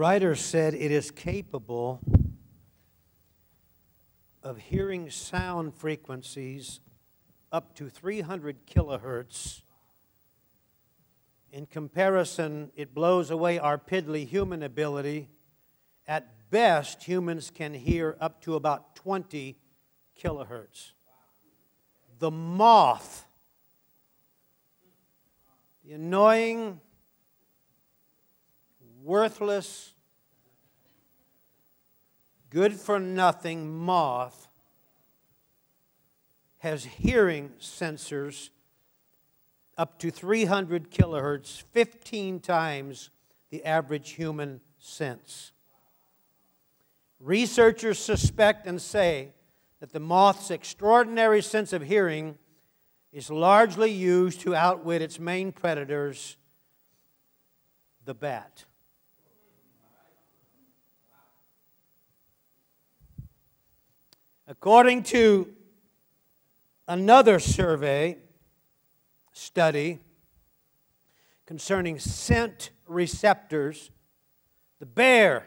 writer said it is capable of hearing sound frequencies up to 300 kilohertz. In comparison, it blows away our piddly human ability. At best, humans can hear up to about 20 kilohertz. The moth, the annoying, worthless, good for nothing moth has hearing sensors up to 300 kilohertz, 15 times the average human sense. Researchers suspect and say that the moth's extraordinary sense of hearing is largely used to outwit its main predators, the bat. According to another survey study concerning scent receptors, the bear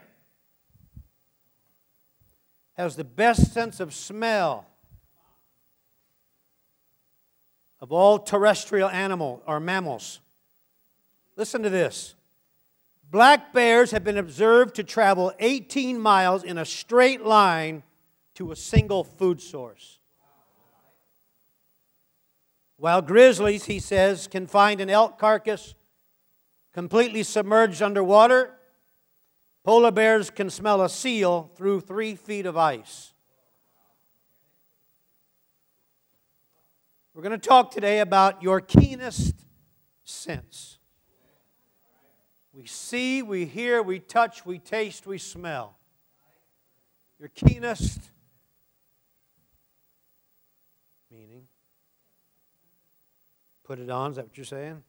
has the best sense of smell of all terrestrial animal or mammals. Listen to this. Black bears have been observed to travel 18 miles in a straight line to a single food source. While grizzlies, he says, can find an elk carcass completely submerged underwater, polar bears can smell a seal through three feet of ice. We're going to talk today about your keenest sense. We see, we hear, we touch, we taste, we smell. Your keenest Put it on, is that what you're saying?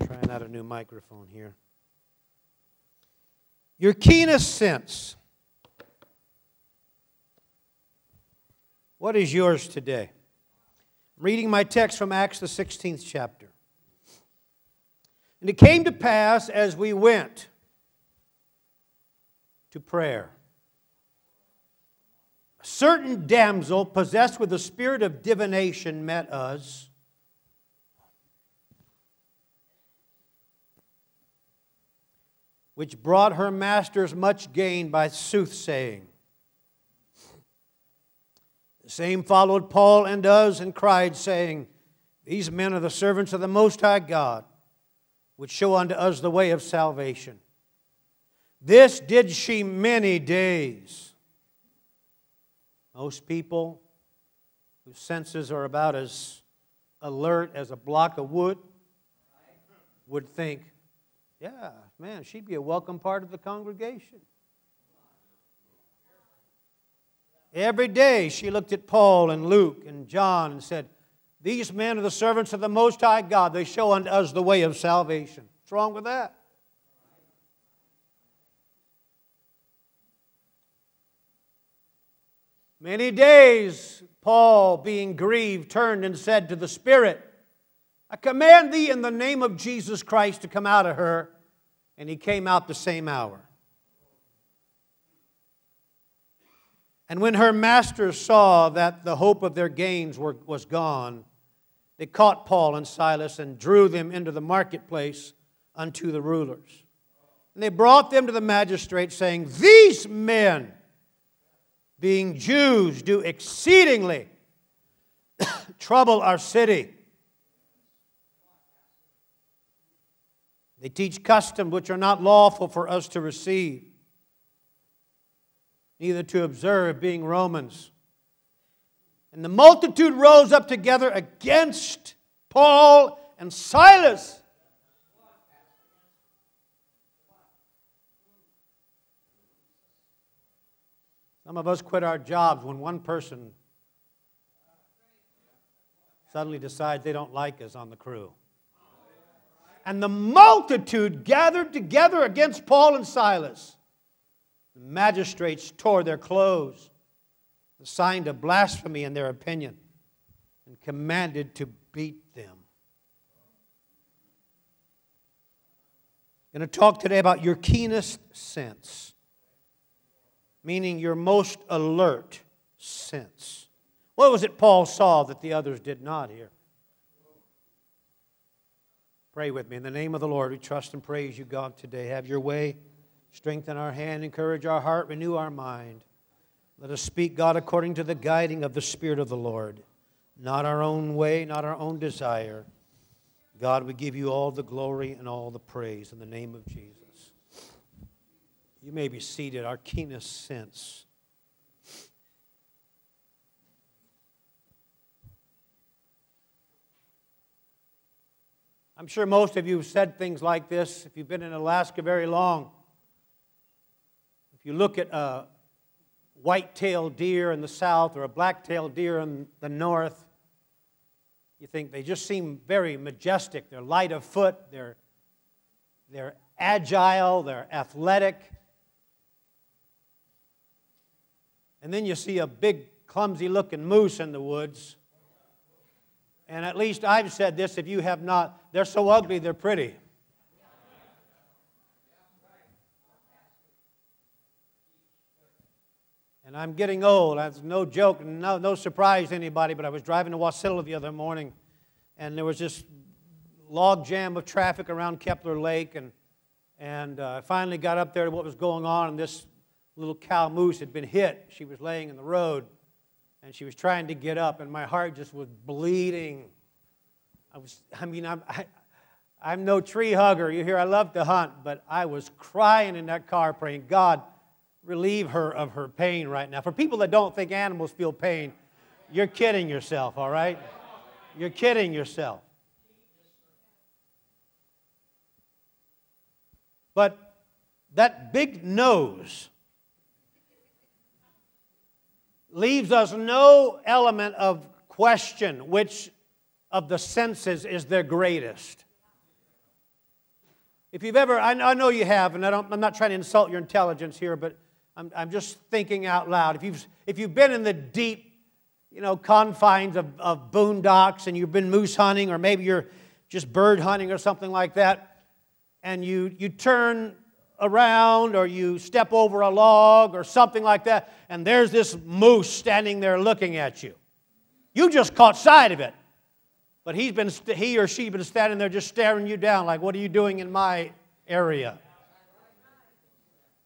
I'm trying out a new microphone here. Your keenest sense. What is yours today? I'm reading my text from Acts, the 16th chapter. And it came to pass as we went to prayer certain damsel possessed with the spirit of divination met us. Which brought her masters much gain by soothsaying. The same followed Paul and us and cried, saying, These men are the servants of the Most High God, which show unto us the way of salvation. This did she many days most people whose senses are about as alert as a block of wood would think, yeah, man, she'd be a welcome part of the congregation. Every day she looked at Paul and Luke and John and said, These men are the servants of the Most High God. They show unto us the way of salvation. What's wrong with that? Many days, Paul, being grieved, turned and said to the Spirit, I command thee in the name of Jesus Christ to come out of her. And he came out the same hour. And when her masters saw that the hope of their gains were, was gone, they caught Paul and Silas and drew them into the marketplace unto the rulers. And they brought them to the magistrate, saying, These men being Jews, do exceedingly trouble our city. They teach customs which are not lawful for us to receive, neither to observe, being Romans. And the multitude rose up together against Paul and Silas Some of us quit our jobs when one person suddenly decides they don't like us on the crew. And the multitude gathered together against Paul and Silas. The magistrates tore their clothes, assigned a blasphemy in their opinion, and commanded to beat them. I'm going to talk today about your keenest sense, meaning your most alert sense. What was it Paul saw that the others did not hear? Pray with me. In the name of the Lord, we trust and praise you, God, today. Have your way. Strengthen our hand, encourage our heart, renew our mind. Let us speak, God, according to the guiding of the Spirit of the Lord, not our own way, not our own desire. God, we give you all the glory and all the praise in the name of Jesus. You may be seated, our keenest sense. I'm sure most of you have said things like this if you've been in Alaska very long. If you look at a white-tailed deer in the south or a black-tailed deer in the north, you think they just seem very majestic. They're light of foot, they're, they're agile, they're athletic. And then you see a big, clumsy looking moose in the woods. And at least I've said this if you have not, they're so ugly, they're pretty. And I'm getting old. That's no joke, no, no surprise to anybody, but I was driving to Wasilla the other morning, and there was this log jam of traffic around Kepler Lake, and, and uh, I finally got up there to what was going on, and this little cow moose had been hit. She was laying in the road and she was trying to get up, and my heart just was bleeding. I was, I mean, I'm, I, I'm no tree hugger. You hear, I love to hunt, but I was crying in that car praying, God, relieve her of her pain right now. For people that don't think animals feel pain, you're kidding yourself, all right? You're kidding yourself. But that big nose leaves us no element of question which of the senses is their greatest. If you've ever, I know you have, and I am not trying to insult your intelligence here, but I'm, I'm, just thinking out loud. If you've, if you've been in the deep, you know, confines of, of boondocks and you've been moose hunting, or maybe you're just bird hunting or something like that, and you, you turn around or you step over a log or something like that, and there's this moose standing there looking at you. You just caught sight of it. But he's been, he or she been standing there just staring you down like, what are you doing in my area?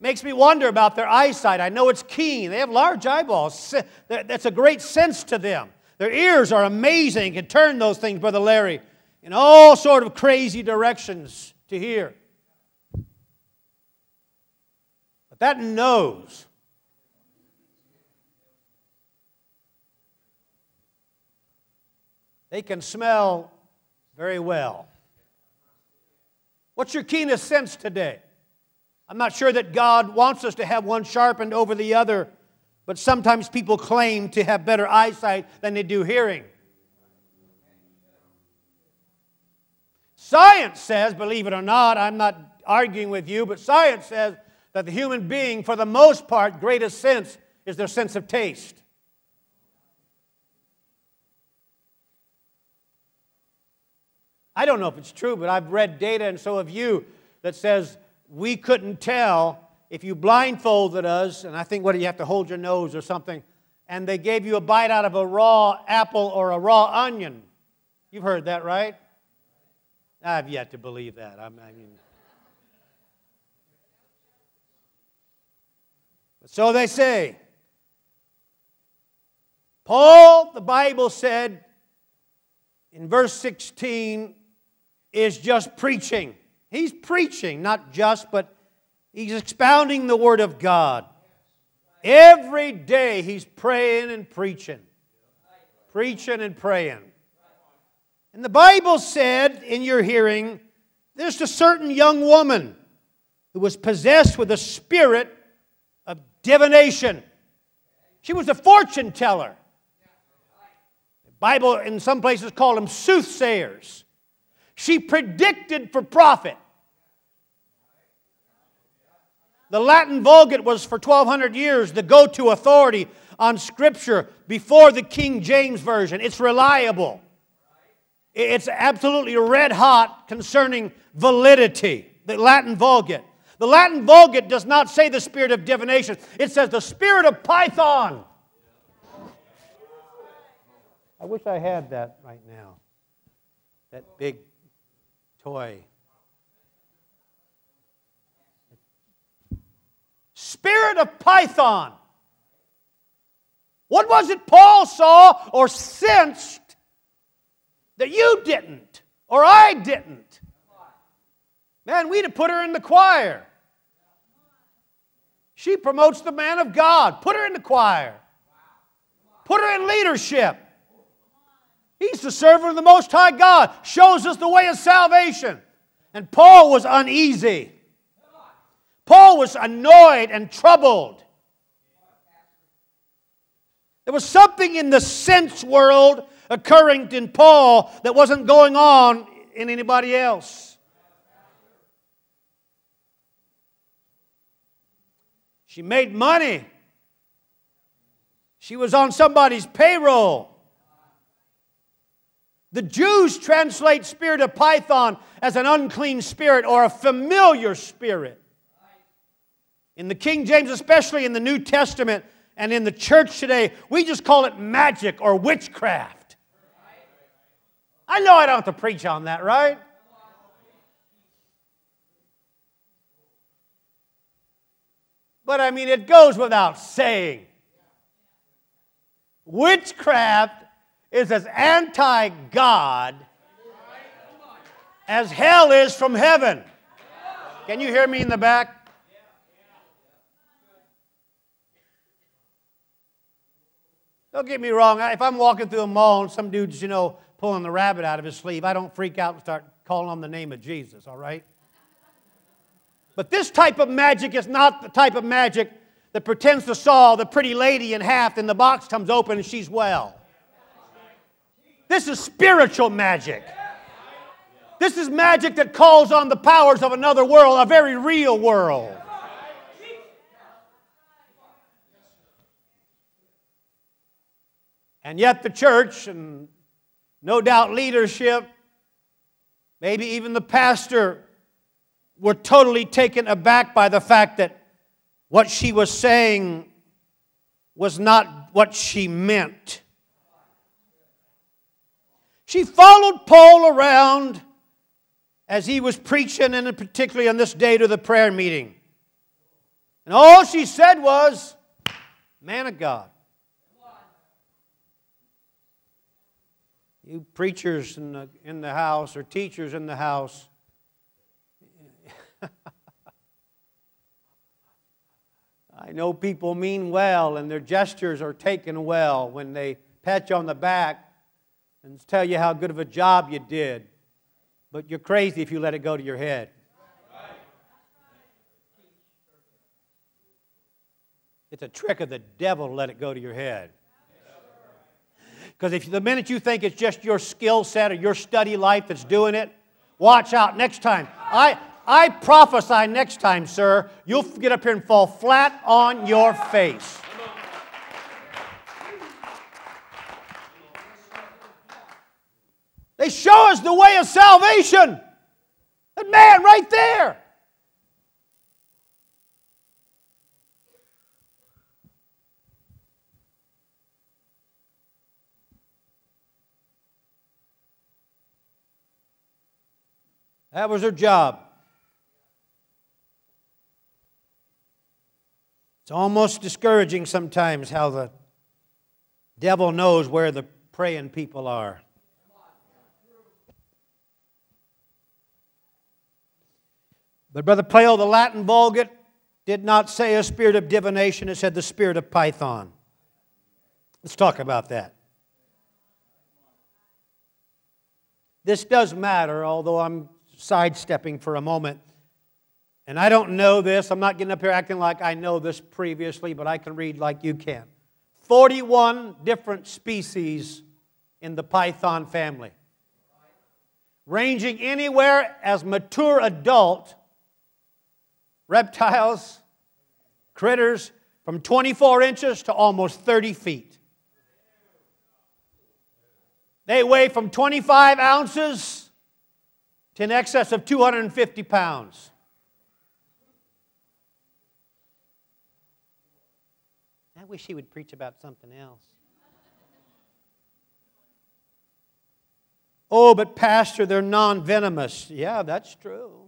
Makes me wonder about their eyesight. I know it's keen. They have large eyeballs. That's a great sense to them. Their ears are amazing. Can turn those things, Brother Larry, in all sort of crazy directions to hear. That nose. They can smell very well. What's your keenest sense today? I'm not sure that God wants us to have one sharpened over the other, but sometimes people claim to have better eyesight than they do hearing. Science says, believe it or not, I'm not arguing with you, but science says that the human being, for the most part, greatest sense is their sense of taste. I don't know if it's true, but I've read data, and so have you, that says we couldn't tell if you blindfolded us, and I think what you have to hold your nose or something, and they gave you a bite out of a raw apple or a raw onion. You've heard that, right? I've yet to believe that. I mean, So they say. Paul, the Bible said in verse 16, is just preaching. He's preaching, not just, but he's expounding the Word of God. Every day he's praying and preaching. Preaching and praying. And the Bible said in your hearing, there's a certain young woman who was possessed with a spirit divination. She was a fortune teller. The Bible, in some places, called them soothsayers. She predicted for profit. The Latin Vulgate was for 1200 years the go to authority on Scripture before the King James Version. It's reliable, it's absolutely red hot concerning validity. the Latin Vulgate. The Latin Vulgate does not say the spirit of divination, it says the spirit of Python. I wish I had that right now. That big toy. Spirit of Python. What was it Paul saw or sensed that you didn't or I didn't? Man, we'd have put her in the choir. She promotes the man of God. Put her in the choir. Put her in leadership. He's the servant of the Most High God, shows us the way of salvation. And Paul was uneasy. Paul was annoyed and troubled. There was something in the sense world occurring in Paul that wasn't going on in anybody else. She made money. She was on somebody's payroll. The Jews translate spirit of Python as an unclean spirit or a familiar spirit. In the King James, especially in the New Testament and in the church today, we just call it magic or witchcraft. I know I don't have to preach on that, right? But I mean, it goes without saying. Witchcraft is as anti God as hell is from heaven. Can you hear me in the back? Don't get me wrong. If I'm walking through a mall and some dude's, you know, pulling the rabbit out of his sleeve, I don't freak out and start calling on the name of Jesus, all right? But this type of magic is not the type of magic that pretends to saw the pretty lady in half and the box comes open and she's well. This is spiritual magic. This is magic that calls on the powers of another world, a very real world. And yet, the church, and no doubt leadership, maybe even the pastor, were totally taken aback by the fact that what she was saying was not what she meant. She followed Paul around as he was preaching, and particularly on this day to the prayer meeting. And all she said was, Man of God. You preachers in the, in the house or teachers in the house, I know people mean well and their gestures are taken well when they pat you on the back and tell you how good of a job you did. But you're crazy if you let it go to your head. It's a trick of the devil to let it go to your head. Because if the minute you think it's just your skill set or your study life that's doing it, watch out next time. I, I prophesy next time, sir, you'll get up here and fall flat on your face. They show us the way of salvation. That man right there. That was her job. It's almost discouraging sometimes how the devil knows where the praying people are. But Brother Plato, the Latin Vulgate, did not say a spirit of divination, it said the spirit of Python. Let's talk about that. This does matter, although I'm sidestepping for a moment. And I don't know this. I'm not getting up here acting like I know this previously, but I can read like you can. 41 different species in the python family, ranging anywhere as mature adult reptiles, critters from 24 inches to almost 30 feet. They weigh from 25 ounces to in excess of 250 pounds. I wish he would preach about something else. Oh, but Pastor, they're non venomous. Yeah, that's true.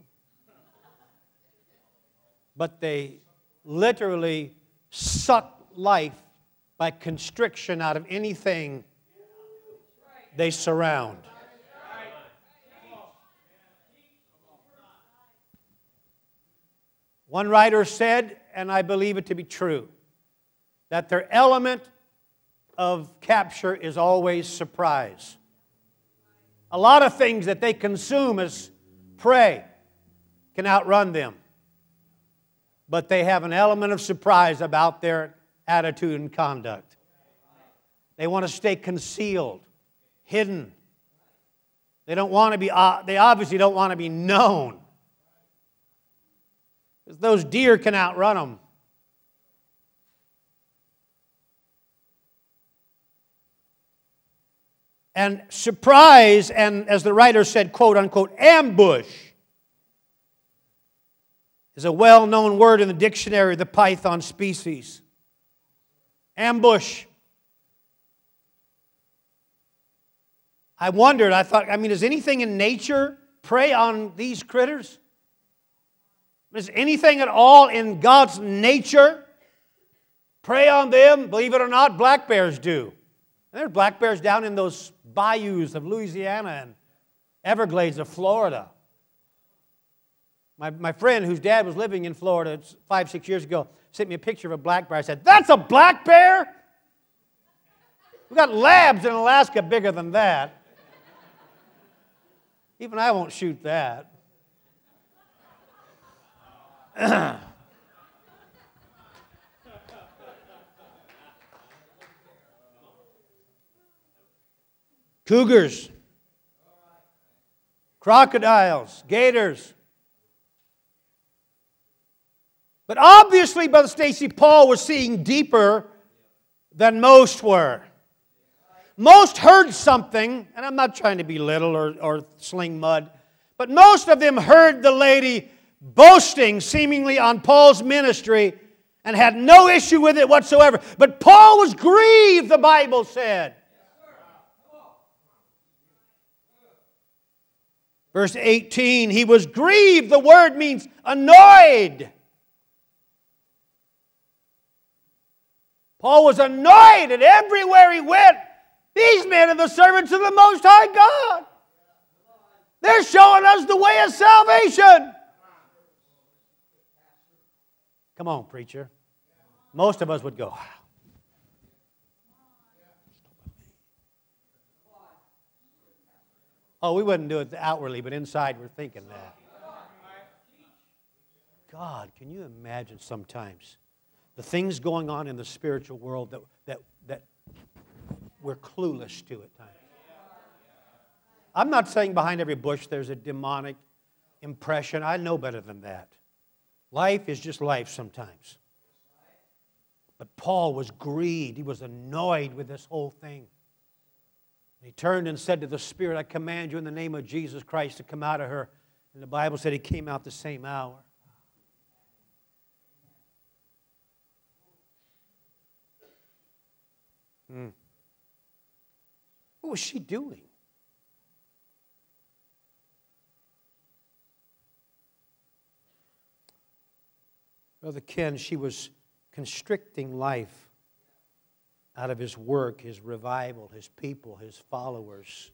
But they literally suck life by constriction out of anything they surround. One writer said, and I believe it to be true, that their element of capture is always surprise. A lot of things that they consume as prey can outrun them, but they have an element of surprise about their attitude and conduct. They want to stay concealed, hidden. They don't want to be, uh, they obviously don't want to be known. Because those deer can outrun them. And surprise, and as the writer said, quote unquote, ambush is a well known word in the dictionary of the python species. Ambush. I wondered, I thought, I mean, does anything in nature prey on these critters? Is anything at all in God's nature prey on them? Believe it or not, black bears do. And there's black bears down in those bayous of Louisiana and Everglades of Florida. My, my friend, whose dad was living in Florida five, six years ago, sent me a picture of a black bear. I said, That's a black bear? We've got labs in Alaska bigger than that. Even I won't shoot that. Cougars, crocodiles, gators. But obviously, Brother Stacy, Paul was seeing deeper than most were. Most heard something, and I'm not trying to be little or, or sling mud, but most of them heard the lady boasting seemingly on Paul's ministry and had no issue with it whatsoever. But Paul was grieved, the Bible said. Verse 18, he was grieved. The word means annoyed. Paul was annoyed, and everywhere he went, these men are the servants of the Most High God. They're showing us the way of salvation. Come on, preacher. Most of us would go, Oh, we wouldn't do it outwardly, but inside we're thinking that. God, can you imagine sometimes the things going on in the spiritual world that, that, that we're clueless to at times? I'm not saying behind every bush there's a demonic impression. I know better than that. Life is just life sometimes. But Paul was grieved. He was annoyed with this whole thing. He turned and said to the Spirit, I command you in the name of Jesus Christ to come out of her. And the Bible said he came out the same hour. Hmm. What was she doing? Brother Ken, she was constricting life out of his work, his revival, his people, his followers.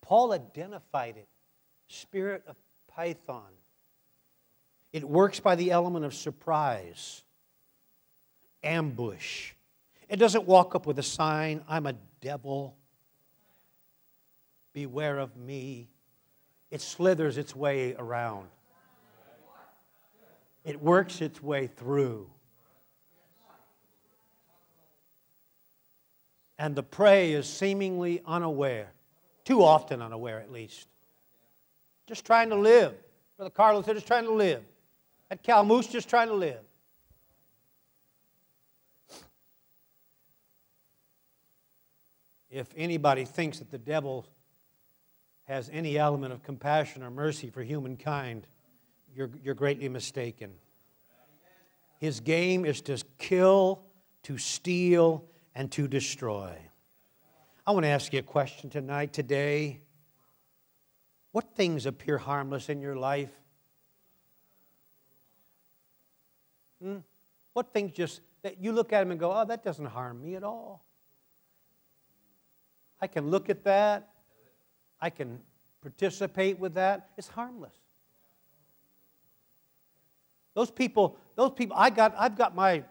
Paul identified it spirit of python. It works by the element of surprise, ambush. It doesn't walk up with a sign, I'm a devil. Beware of me. It slithers its way around it works its way through. And the prey is seemingly unaware, too often unaware at least. Just trying to live. Brother Carlos said, just trying to live. At Calmoose, just trying to live. If anybody thinks that the devil has any element of compassion or mercy for humankind, you're, you're greatly mistaken. His game is to kill, to steal, and to destroy. I want to ask you a question tonight, today. What things appear harmless in your life? Hmm? What things just that you look at them and go, oh, that doesn't harm me at all? I can look at that. I can participate with that. It's harmless. Those people, those people, I got, I've got my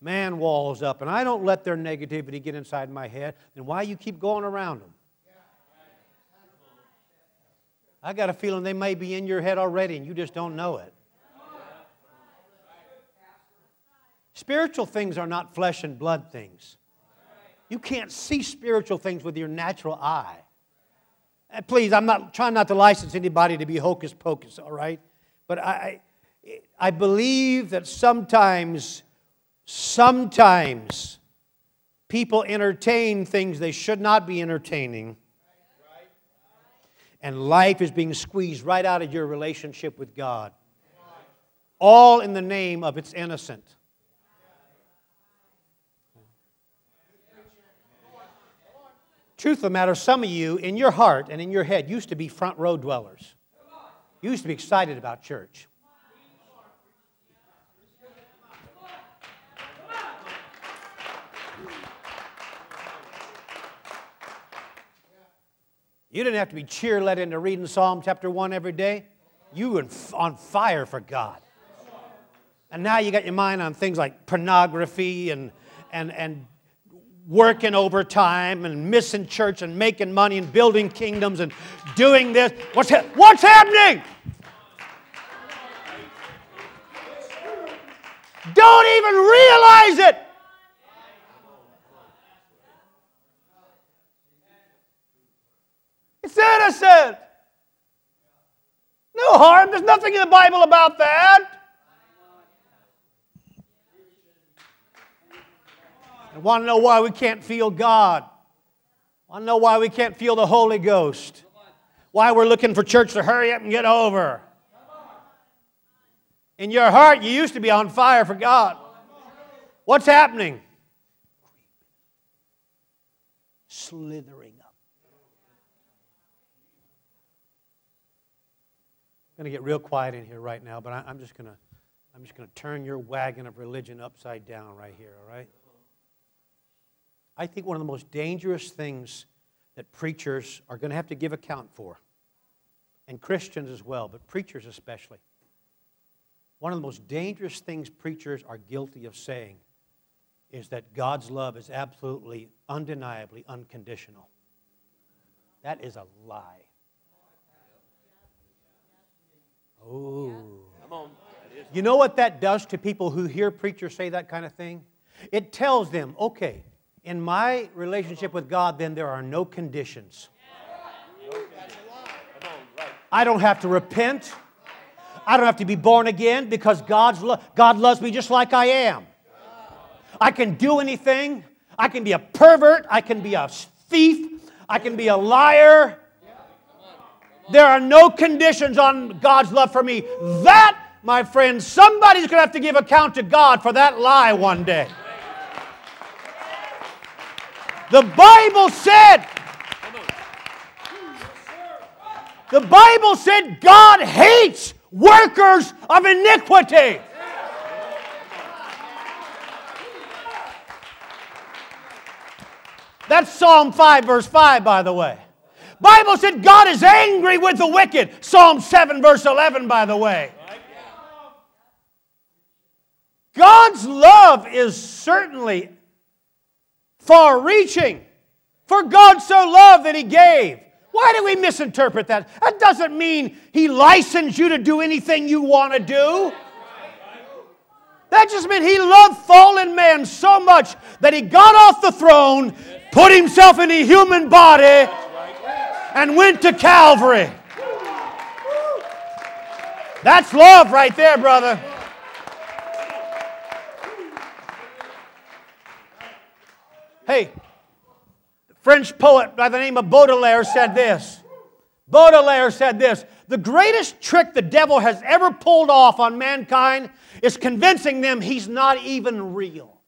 man walls up and I don't let their negativity get inside my head, then why you keep going around them? I got a feeling they may be in your head already and you just don't know it. Spiritual things are not flesh and blood things. You can't see spiritual things with your natural eye. And please, I'm not trying not to license anybody to be hocus pocus, all right? But I, I believe that sometimes, sometimes people entertain things they should not be entertaining. And life is being squeezed right out of your relationship with God. All in the name of it's innocent. Truth of the matter, some of you in your heart and in your head used to be front row dwellers. You used to be excited about church. You didn't have to be cheer led into reading Psalm chapter 1 every day. You were on fire for God. And now you got your mind on things like pornography and, and, and working overtime and missing church and making money and building kingdoms and doing this. What's, ha- what's happening? Don't even realize it. Innocent. No harm. There's nothing in the Bible about that. I want to know why we can't feel God. I want to know why we can't feel the Holy Ghost. Why we're looking for church to hurry up and get over. In your heart, you used to be on fire for God. What's happening? Slithering up. I'm going to get real quiet in here right now, but I, am just going to I'm just going to turn your wagon of religion upside down right here, all right? I think one of the most dangerous things that preachers are going to have to give account for, and Christians as well, but preachers especially. One of the most dangerous things preachers are guilty of saying is that God's love is absolutely, undeniably unconditional. That is a lie. Oh. You know what that does to people who hear preachers say that kind of thing? It tells them, okay, in my relationship with God, then there are no conditions. I don't have to repent. I don't have to be born again because God's lo- God loves me just like I am. I can do anything. I can be a pervert. I can be a thief. I can be a liar. There are no conditions on God's love for me. That, my friends, somebody's going to have to give account to God for that lie one day. The Bible said, the Bible said God hates workers of iniquity. That's Psalm 5, verse 5, by the way. Bible said God is angry with the wicked. Psalm 7, verse 11, by the way. God's love is certainly far reaching. For God so loved that He gave. Why do we misinterpret that? That doesn't mean He licensed you to do anything you want to do. That just meant He loved fallen man so much that He got off the throne, put Himself in a human body, and went to Calvary. That's love right there, brother. Hey, French poet by the name of Baudelaire said this. Baudelaire said this the greatest trick the devil has ever pulled off on mankind is convincing them he's not even real.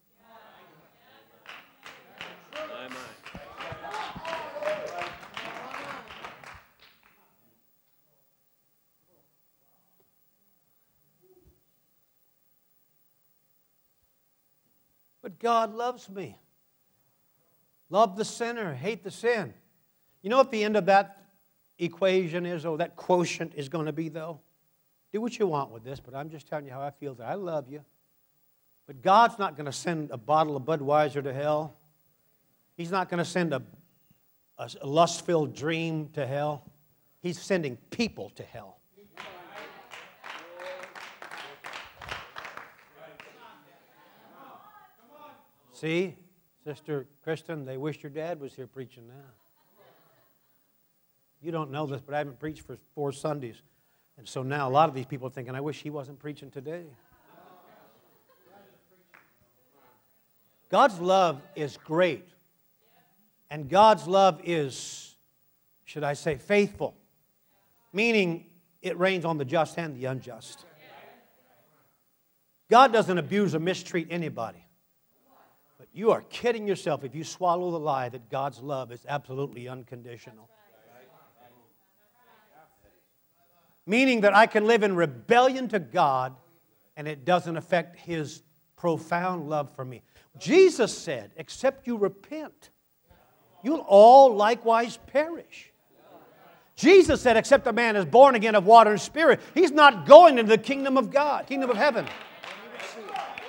But God loves me. Love the sinner, hate the sin. You know what the end of that equation is, or that quotient is going to be, though? Do what you want with this, but I'm just telling you how I feel that I love you. But God's not going to send a bottle of Budweiser to hell. He's not going to send a, a lust filled dream to hell. He's sending people to hell. See, Sister Kristen, they wish your dad was here preaching now. You don't know this, but I haven't preached for four Sundays. And so now a lot of these people are thinking, I wish he wasn't preaching today. God's love is great. And God's love is, should I say, faithful, meaning it rains on the just and the unjust. God doesn't abuse or mistreat anybody. You are kidding yourself if you swallow the lie that God's love is absolutely unconditional. Meaning that I can live in rebellion to God and it doesn't affect His profound love for me. Jesus said, Except you repent, you'll all likewise perish. Jesus said, Except a man is born again of water and spirit, he's not going into the kingdom of God, kingdom of heaven.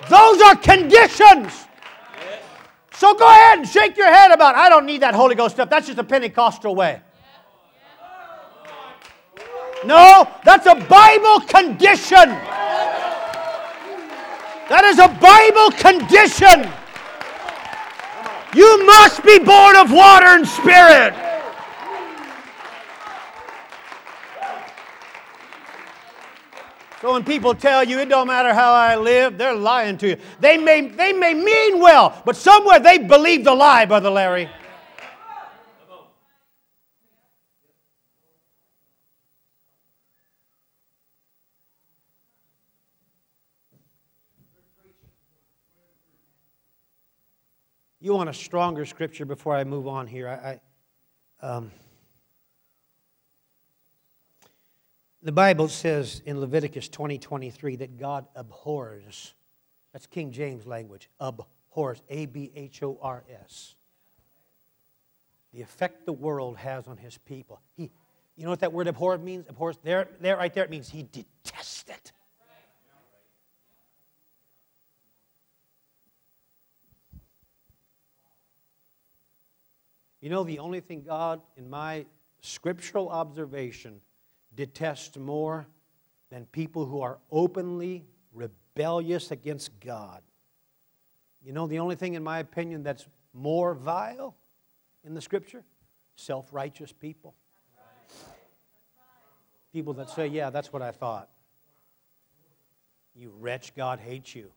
Those are conditions. So go ahead and shake your head about, I don't need that Holy Ghost stuff. That's just a Pentecostal way. No, that's a Bible condition. That is a Bible condition. You must be born of water and spirit. So when people tell you it don't matter how I live, they're lying to you. They may, they may mean well, but somewhere they believe the lie, Brother Larry. You want a stronger scripture before I move on here? I, I um, The Bible says in Leviticus 20 23 that God abhors, that's King James language, abhors, A B H O R S. The effect the world has on his people. He, you know what that word abhor means? Abhors, there, there, right there, it means he detests it. You know, the only thing God, in my scriptural observation, detest more than people who are openly rebellious against God. You know, the only thing, in my opinion, that's more vile in the scripture? Self righteous people. People that say, Yeah, that's what I thought. You wretch, God hates you.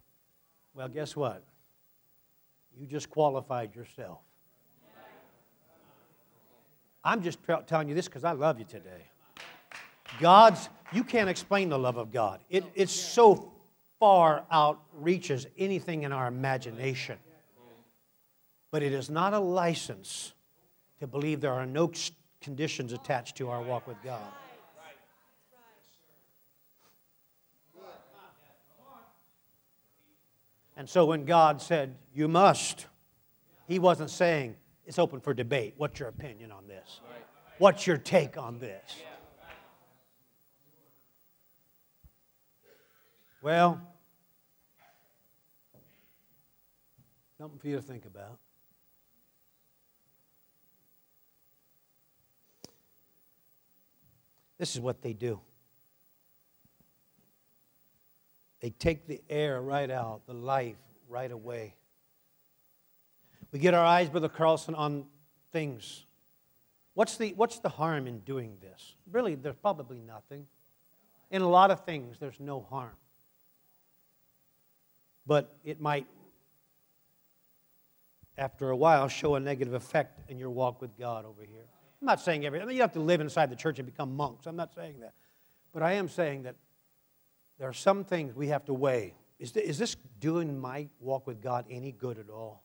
Well, guess what? You just qualified yourself. I'm just telling you this because I love you today. God's, you can't explain the love of God. It, it's so far outreaches anything in our imagination. But it is not a license to believe there are no conditions attached to our walk with God. And so when God said, You must, He wasn't saying, It's open for debate. What's your opinion on this? What's your take on this? Well, something for you to think about. This is what they do. They take the air right out, the life right away. We get our eyes, Brother Carlson, on things. What's the, what's the harm in doing this? Really, there's probably nothing. In a lot of things, there's no harm but it might, after a while, show a negative effect in your walk with God over here. I'm not saying every, I mean, you have to live inside the church and become monks. I'm not saying that. But I am saying that there are some things we have to weigh. Is this doing my walk with God any good at all?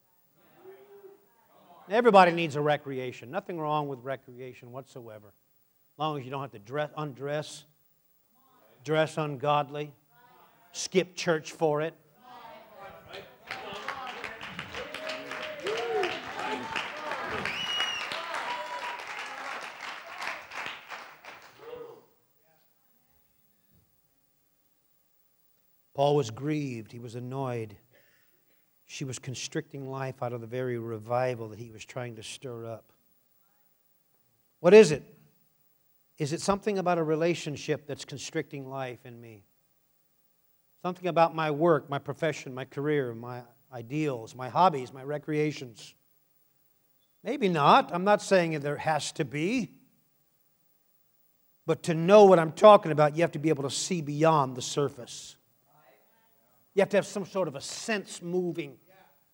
Everybody needs a recreation. Nothing wrong with recreation whatsoever. As long as you don't have to dress, undress, dress ungodly, skip church for it. Paul was grieved, he was annoyed. She was constricting life out of the very revival that he was trying to stir up. What is it? Is it something about a relationship that's constricting life in me? Something about my work, my profession, my career, my ideals, my hobbies, my recreations? Maybe not. I'm not saying there has to be. But to know what I'm talking about, you have to be able to see beyond the surface. You have to have some sort of a sense moving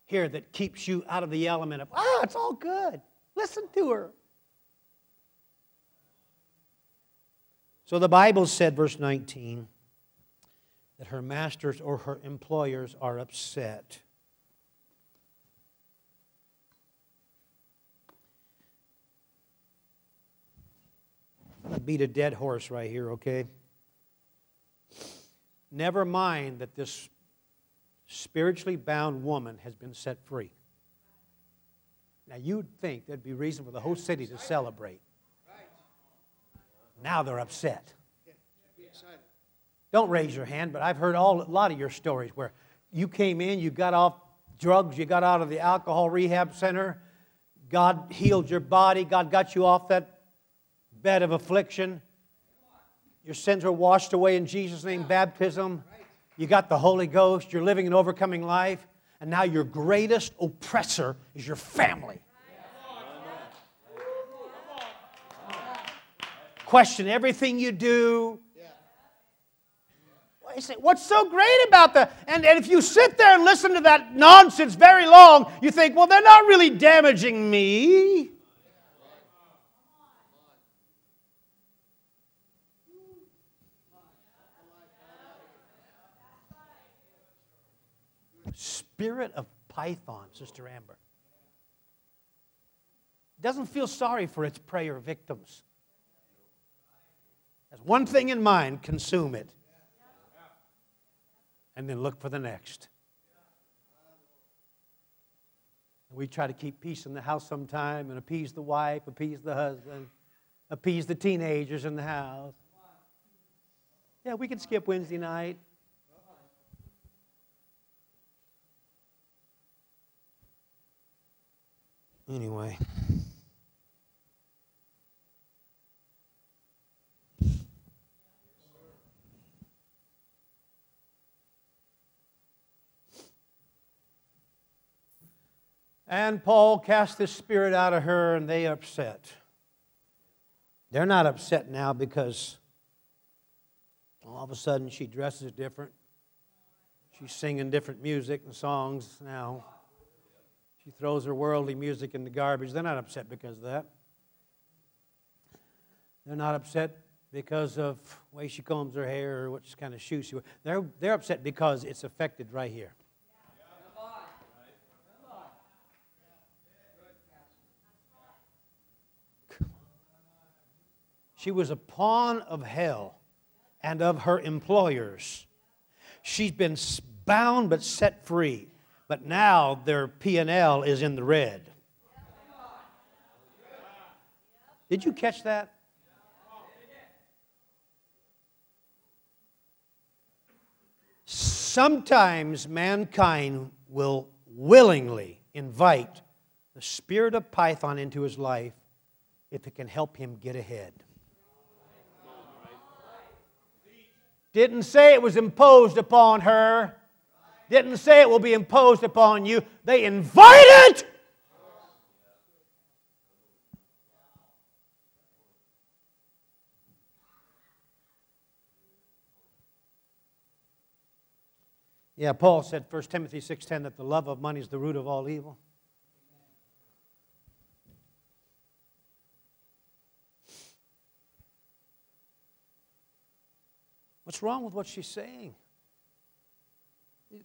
here that keeps you out of the element of, ah, it's all good. Listen to her. So the Bible said, verse 19, that her masters or her employers are upset. I'm going to beat a dead horse right here, okay? Never mind that this spiritually bound woman has been set free. Now, you'd think there'd be reason for the whole city to celebrate. Now they're upset. Don't raise your hand, but I've heard a lot of your stories where you came in, you got off drugs, you got out of the alcohol rehab center, God healed your body, God got you off that bed of affliction. Your sins were washed away in Jesus' name, baptism you got the Holy Ghost, you're living an overcoming life, and now your greatest oppressor is your family. Question everything you do. What's so great about that? And, and if you sit there and listen to that nonsense very long, you think, well, they're not really damaging me. Spirit of Python, Sister Amber. Doesn't feel sorry for its prey or victims. Has one thing in mind consume it. And then look for the next. We try to keep peace in the house sometime and appease the wife, appease the husband, appease the teenagers in the house. Yeah, we can skip Wednesday night. Anyway. And Paul cast this spirit out of her, and they upset. They're not upset now because all of a sudden she dresses different. She's singing different music and songs now. She throws her worldly music in the garbage. They're not upset because of that. They're not upset because of the way she combs her hair or what kind of shoes she wears. They're, they're upset because it's affected right here. She was a pawn of hell and of her employers. She's been bound but set free but now their P&L is in the red. Did you catch that? Sometimes mankind will willingly invite the spirit of Python into his life if it can help him get ahead. Didn't say it was imposed upon her didn't say it will be imposed upon you, they invited. Yeah, Paul said 1 Timothy 6:10 that the love of money is the root of all evil. What's wrong with what she's saying?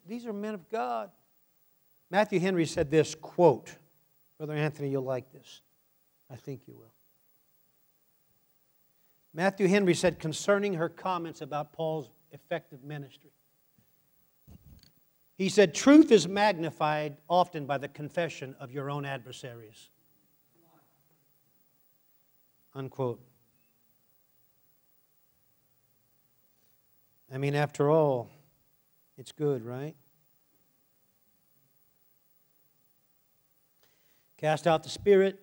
These are men of God. Matthew Henry said this quote, Brother Anthony, you'll like this. I think you will. Matthew Henry said concerning her comments about Paul's effective ministry. He said, Truth is magnified often by the confession of your own adversaries. Unquote. I mean, after all, it's good, right? Cast out the spirit.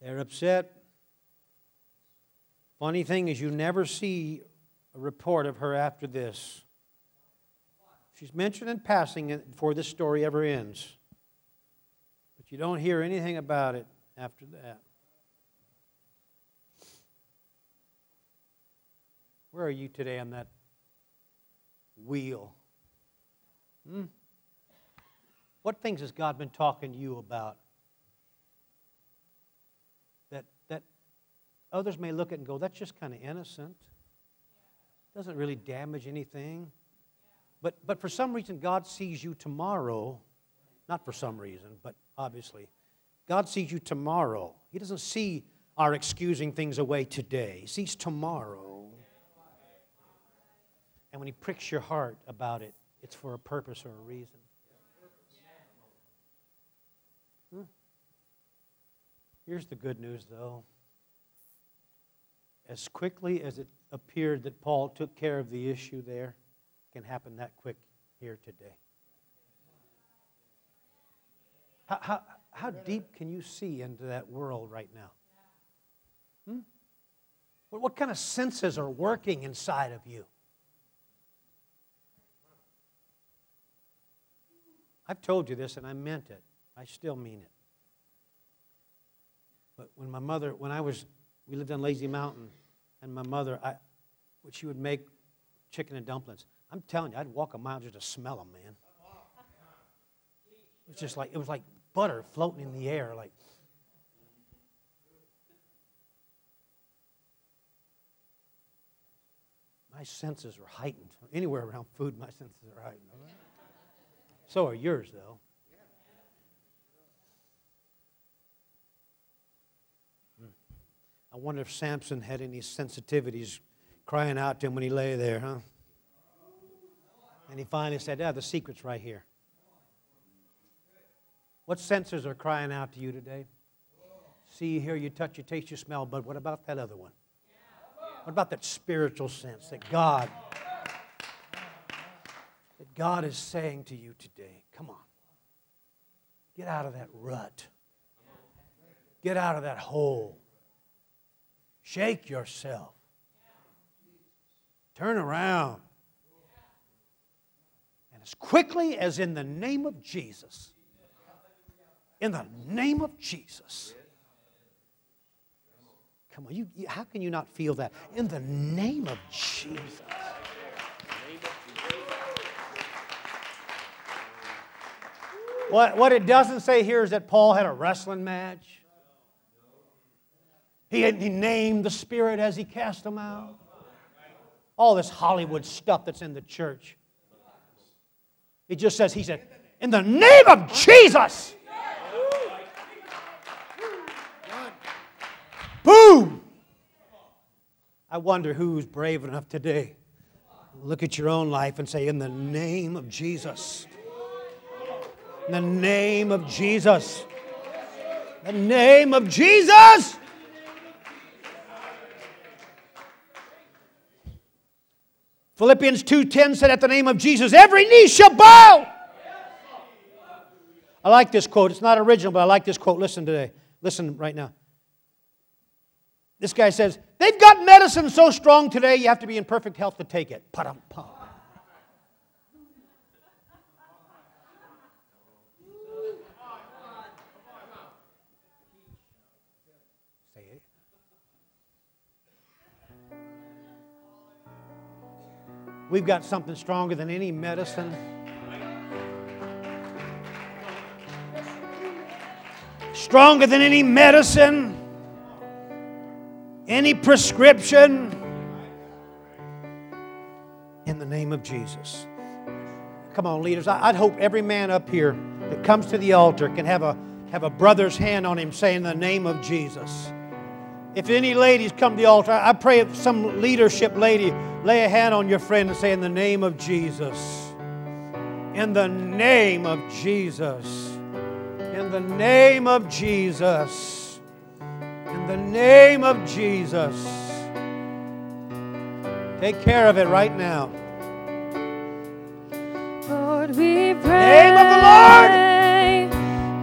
They're upset. Funny thing is, you never see a report of her after this. She's mentioned in passing before this story ever ends. But you don't hear anything about it after that. Where are you today on that wheel? Hmm? What things has God been talking to you about? That, that others may look at and go, that's just kind of innocent. Doesn't really damage anything. But, but for some reason, God sees you tomorrow. Not for some reason, but obviously. God sees you tomorrow. He doesn't see our excusing things away today, He sees tomorrow. And when He pricks your heart about it, it's for a purpose or a reason. Hmm. Here's the good news, though. As quickly as it appeared that Paul took care of the issue there, can happen that quick here today. How, how, how deep can you see into that world right now? Hmm? What, what kind of senses are working inside of you? I've told you this and I meant it. I still mean it. But when my mother, when I was, we lived on Lazy Mountain, and my mother, I, she would make chicken and dumplings. I'm telling you, I'd walk a mile just to smell them, man. It was just like it was like butter floating in the air, like. My senses are heightened. Anywhere around food, my senses are heightened. So are yours, though. Hmm. I wonder if Samson had any sensitivities crying out to him when he lay there, huh? And he finally said, Yeah, the secret's right here. What senses are crying out to you today? See, you hear, you touch, you taste, you smell, but what about that other one? What about that spiritual sense that God that God is saying to you today, come on. Get out of that rut. Get out of that hole. Shake yourself. Turn around And as quickly as in the name of Jesus. In the name of Jesus. Come on, you, how can you not feel that? In the name of Jesus. What, what it doesn't say here is that Paul had a wrestling match. He, he named the Spirit as he cast them out. All this Hollywood stuff that's in the church. It just says, He said, in the name of Jesus. Boom! I wonder who's brave enough today. Look at your own life and say, In the name of Jesus. In the name of Jesus. The name of Jesus. Philippians 2:10 said at the name of Jesus every knee shall bow. I like this quote. It's not original, but I like this quote. Listen today. Listen right now. This guy says, "They've got medicine so strong today you have to be in perfect health to take it." Pa-dum-pum. We've got something stronger than any medicine. Stronger than any medicine, any prescription. In the name of Jesus. Come on, leaders. I'd hope every man up here that comes to the altar can have a, have a brother's hand on him saying the name of Jesus. If any ladies come to the altar, I pray if some leadership lady lay a hand on your friend and say, In the name of Jesus. In the name of Jesus. In the name of Jesus. In the name of Jesus. Take care of it right now. Lord, we pray. Name of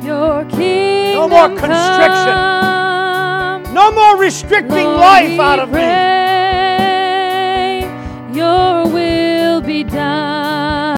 the Your kingdom No more constriction. come. No more restricting Lord, life out of me your will be done.